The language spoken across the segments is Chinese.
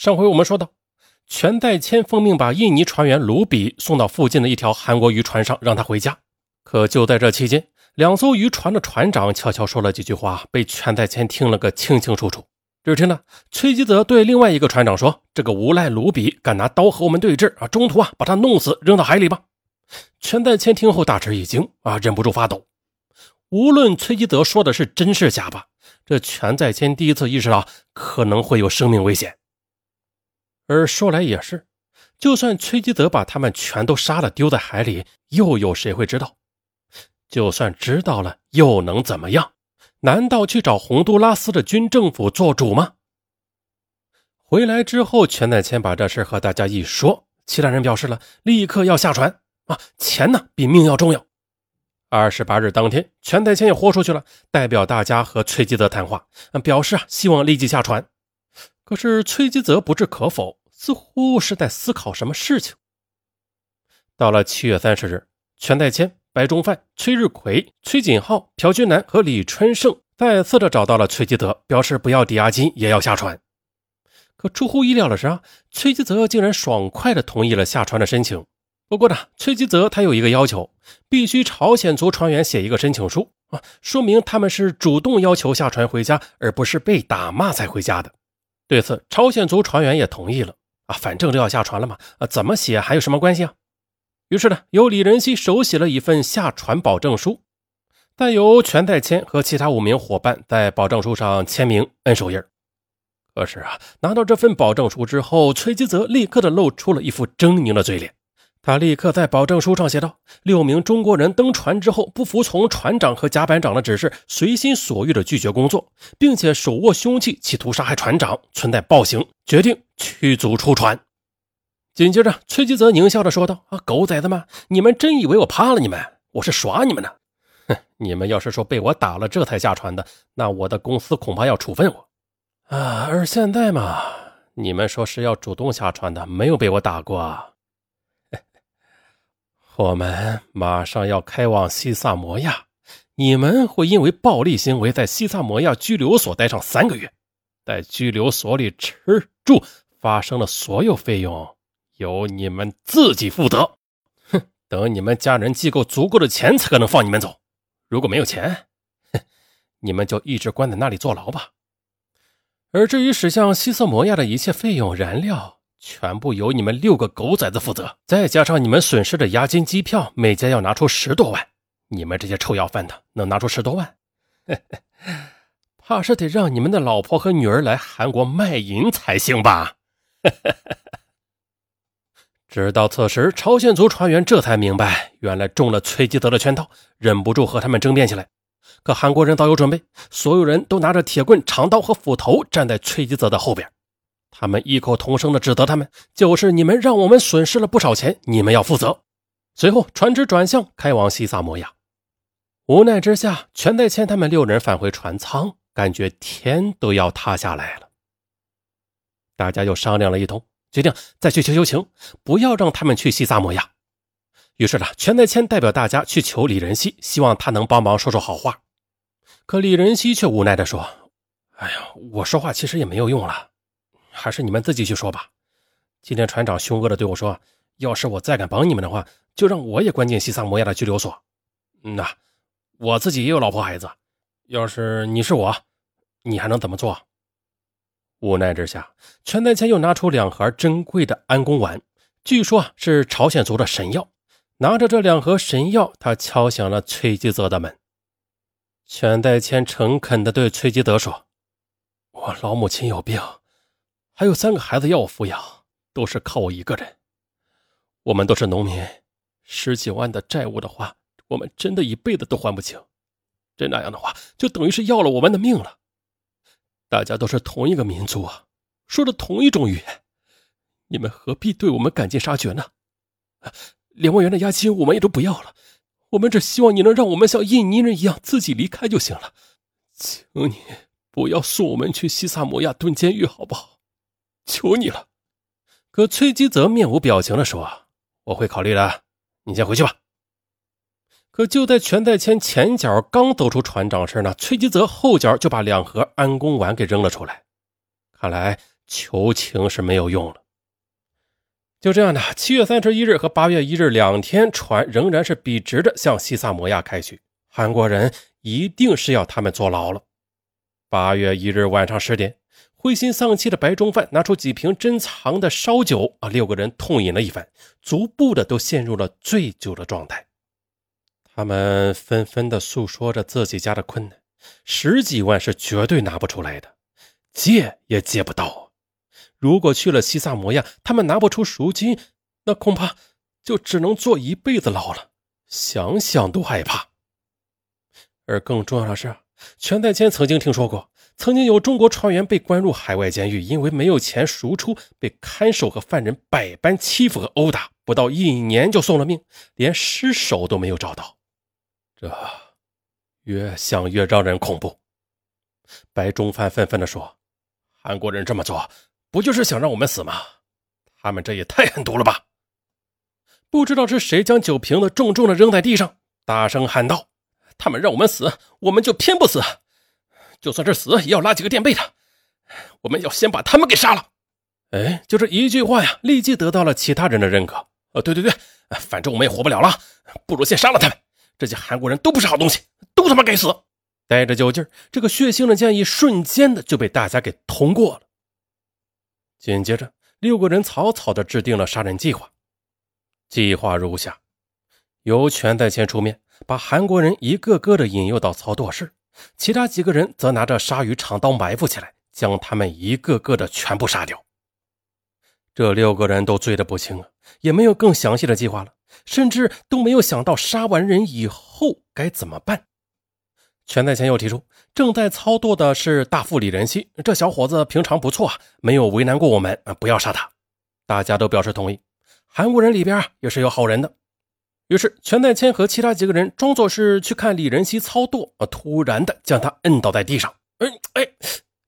上回我们说到，全代谦奉命把印尼船员卢比送到附近的一条韩国渔船上，让他回家。可就在这期间，两艘渔船的船长悄悄说了几句话，被全代谦听了个清清楚楚。只听呢，崔吉泽对另外一个船长说：“这个无赖卢比敢拿刀和我们对峙啊，中途啊把他弄死，扔到海里吧。”全代谦听后大吃一惊啊，忍不住发抖。无论崔吉泽说的是真是假吧，这全在谦第一次意识到可能会有生命危险。而说来也是，就算崔基泽把他们全都杀了，丢在海里，又有谁会知道？就算知道了，又能怎么样？难道去找洪都拉斯的军政府做主吗？回来之后，全在谦把这事和大家一说，其他人表示了立刻要下船啊，钱呢比命要重要。二十八日当天，全代谦也豁出去了，代表大家和崔基泽谈话，表示啊希望立即下船。可是崔基泽不置可否，似乎是在思考什么事情。到了七月三十日，全代谦、白中范、崔日奎、崔锦浩、朴君南和李春盛再次的找到了崔吉泽，表示不要抵押金也要下船。可出乎意料的是啊，崔吉泽竟然爽快的同意了下船的申请。不过呢，崔吉泽他有一个要求，必须朝鲜族船员写一个申请书啊，说明他们是主动要求下船回家，而不是被打骂才回家的。对此，朝鲜族船员也同意了啊，反正都要下船了嘛，啊，怎么写还有什么关系啊？于是呢，由李仁熙手写了一份下船保证书，再由全代谦和其他五名伙伴在保证书上签名摁手印。可是啊，拿到这份保证书之后，崔吉泽立刻的露出了一副狰狞的嘴脸。他立刻在保证书上写道：“六名中国人登船之后，不服从船长和甲板长的指示，随心所欲的拒绝工作，并且手握凶器，企图杀害船长，存在暴行，决定驱逐出船。”紧接着，崔吉泽狞笑着说道：“啊，狗崽子们，你们真以为我怕了你们？我是耍你们呢！哼，你们要是说被我打了这才下船的，那我的公司恐怕要处分我啊！而现在嘛，你们说是要主动下船的，没有被我打过。”我们马上要开往西萨摩亚，你们会因为暴力行为在西萨摩亚拘留所待上三个月，在拘留所里吃住发生的所有费用由你们自己负责。哼，等你们家人寄够足够的钱才可能放你们走。如果没有钱，哼，你们就一直关在那里坐牢吧。而至于驶向西萨摩亚的一切费用、燃料，全部由你们六个狗崽子负责，再加上你们损失的押金、机票，每家要拿出十多万。你们这些臭要饭的，能拿出十多万？怕是得让你们的老婆和女儿来韩国卖淫才行吧？直到此时，朝鲜族船员这才明白，原来中了崔吉泽的圈套，忍不住和他们争辩起来。可韩国人早有准备，所有人都拿着铁棍、长刀和斧头，站在崔吉泽的后边。他们异口同声地指责他们：“就是你们让我们损失了不少钱，你们要负责。”随后，船只转向开往西萨摩亚。无奈之下，全代谦他们六人返回船舱，感觉天都要塌下来了。大家又商量了一通，决定再去求求情，不要让他们去西萨摩亚。于是呢，全代谦代表大家去求李仁熙，希望他能帮忙说说好话。可李仁熙却无奈地说：“哎呀，我说话其实也没有用了。”还是你们自己去说吧。今天船长凶恶的对我说：“要是我再敢帮你们的话，就让我也关进西萨摩亚的拘留所。”嗯呐，我自己也有老婆孩子，要是你是我，你还能怎么做？无奈之下，全代谦又拿出两盒珍贵的安宫丸，据说是朝鲜族的神药。拿着这两盒神药，他敲响了崔吉泽的门。全代谦诚恳地对崔吉泽说：“我老母亲有病。”还有三个孩子要我抚养，都是靠我一个人。我们都是农民，十几万的债务的话，我们真的一辈子都还不清。真那样的话，就等于是要了我们的命了。大家都是同一个民族啊，说着同一种语言，你们何必对我们赶尽杀绝呢？两万元的押金我们也都不要了，我们只希望你能让我们像印尼人一样自己离开就行了。请你不要送我们去西萨摩亚蹲监狱，好不好？求你了，可崔吉泽面无表情的说：“我会考虑的，你先回去吧。”可就在全在谦前脚刚走出船长室呢，崔吉泽后脚就把两盒安宫丸给扔了出来。看来求情是没有用了。就这样的，七月三十一日和八月一日两天，船仍然是笔直的向西萨摩亚开去。韩国人一定是要他们坐牢了。八月一日晚上十点，灰心丧气的白中范拿出几瓶珍藏的烧酒啊，六个人痛饮了一番，逐步的都陷入了醉酒的状态。他们纷纷的诉说着自己家的困难，十几万是绝对拿不出来的，借也借不到。如果去了西萨摩亚，他们拿不出赎金，那恐怕就只能坐一辈子牢了。想想都害怕。而更重要的是，全在谦曾经听说过，曾经有中国船员被关入海外监狱，因为没有钱赎出，被看守和犯人百般欺负和殴打，不到一年就送了命，连尸首都没有找到。这越想越让人恐怖。白中范愤愤地说：“韩国人这么做。”不就是想让我们死吗？他们这也太狠毒了吧！不知道是谁将酒瓶子重重的扔在地上，大声喊道：“他们让我们死，我们就偏不死。就算是死，也要拉几个垫背的。我们要先把他们给杀了。”哎，就这一句话呀，立即得到了其他人的认可。呃，对对对，反正我们也活不了了，不如先杀了他们。这些韩国人都不是好东西，都他妈该死！带着酒劲儿，这个血腥的建议瞬间的就被大家给通过了。紧接着，六个人草草的制定了杀人计划。计划如下：由全在先出面，把韩国人一个个的引诱到操作室，其他几个人则拿着鲨鱼长刀埋伏起来，将他们一个个的全部杀掉。这六个人都醉得不轻啊，也没有更详细的计划了，甚至都没有想到杀完人以后该怎么办。全在前又提出，正在操作的是大副李仁熙，这小伙子平常不错啊，没有为难过我们啊，不要杀他。大家都表示同意。韩国人里边也是有好人的，于是全在谦和其他几个人装作是去看李仁熙操作，啊，突然的将他摁倒在地上。哎哎，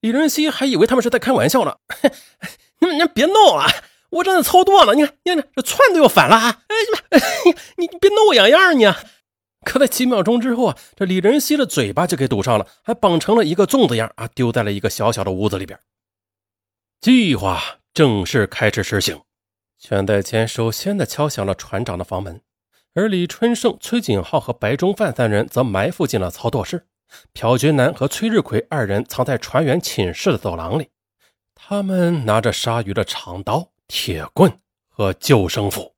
李仁熙还以为他们是在开玩笑呢。你们你别闹了，我正在操作呢。你看你看这串都要反了啊！哎你你别闹我痒痒你。可在几秒钟之后啊，这李仁熙的嘴巴就给堵上了，还绑成了一个粽子样啊，丢在了一个小小的屋子里边。计划正式开始实行。全在谦首先的敲响了船长的房门，而李春盛、崔景浩和白中范三人则埋伏进了操作室。朴军南和崔日奎二人藏在船员寝室的走廊里，他们拿着鲨鱼的长刀、铁棍和救生斧。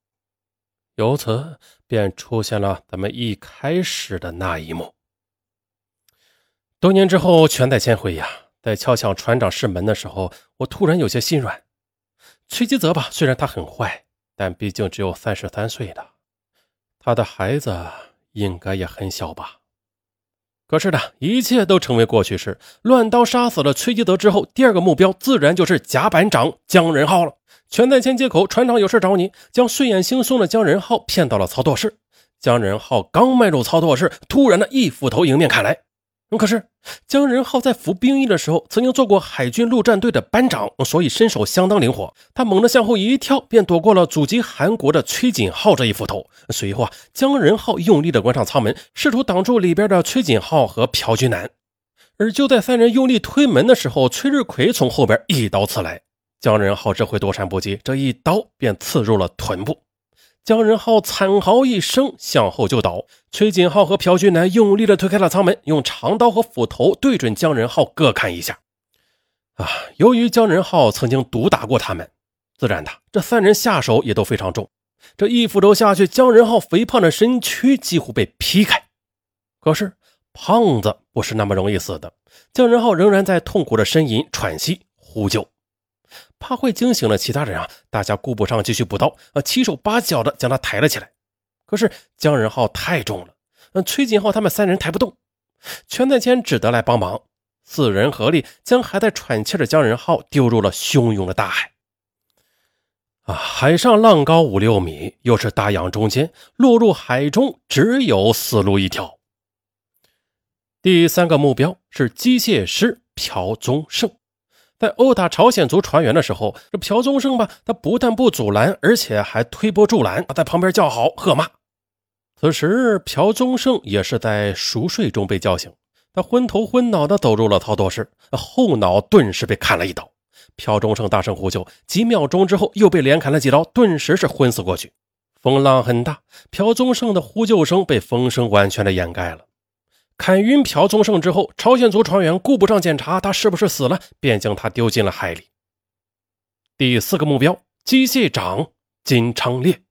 由此。便出现了咱们一开始的那一幕。多年之后，全在千回呀，在敲响船长室门的时候，我突然有些心软。崔吉泽吧，虽然他很坏，但毕竟只有三十三岁了，他的孩子应该也很小吧。可是呢，一切都成为过去式。乱刀杀死了崔吉德之后，第二个目标自然就是甲板长江仁浩了。全在前接口，船长有事找你，将睡眼惺忪的江仁浩骗到了操作室。江仁浩刚迈入操作室，突然的一斧头迎面砍来。可是姜仁浩在服兵役的时候，曾经做过海军陆战队的班长，所以身手相当灵活。他猛地向后一跳，便躲过了祖籍韩国的崔锦浩这一斧头。随后啊，姜仁浩用力的关上舱门，试图挡住里边的崔锦浩和朴军南。而就在三人用力推门的时候，崔日奎从后边一刀刺来。姜仁浩这回躲闪不及，这一刀便刺入了臀部。姜仁浩惨嚎一声，向后就倒。崔锦浩和朴俊南用力的推开了舱门，用长刀和斧头对准姜仁浩各砍一下。啊，由于姜仁浩曾经毒打过他们，自然的，这三人下手也都非常重。这一斧头下去，姜仁浩肥胖的身躯几乎被劈开。可是胖子不是那么容易死的，姜仁浩仍然在痛苦的呻吟、喘息、呼救。怕会惊醒了其他人啊！大家顾不上继续补刀，啊，七手八脚的将他抬了起来。可是姜仁浩太重了，嗯，崔锦浩他们三人抬不动，全在谦只得来帮忙。四人合力将还在喘气的姜仁浩丢入了汹涌的大海。啊，海上浪高五六米，又是大洋中间，落入海中只有死路一条。第三个目标是机械师朴宗胜。在殴打朝鲜族船员的时候，这朴宗盛吧，他不但不阻拦，而且还推波助澜，在旁边叫好喝骂。此时，朴宗盛也是在熟睡中被叫醒，他昏头昏脑的走入了操作室，后脑顿时被砍了一刀，朴忠盛大声呼救，几秒钟之后又被连砍了几刀，顿时是昏死过去。风浪很大，朴宗盛的呼救声被风声完全的掩盖了。砍晕朴宗盛之后，朝鲜族船员顾不上检查他是不是死了，便将他丢进了海里。第四个目标，机械长金昌烈。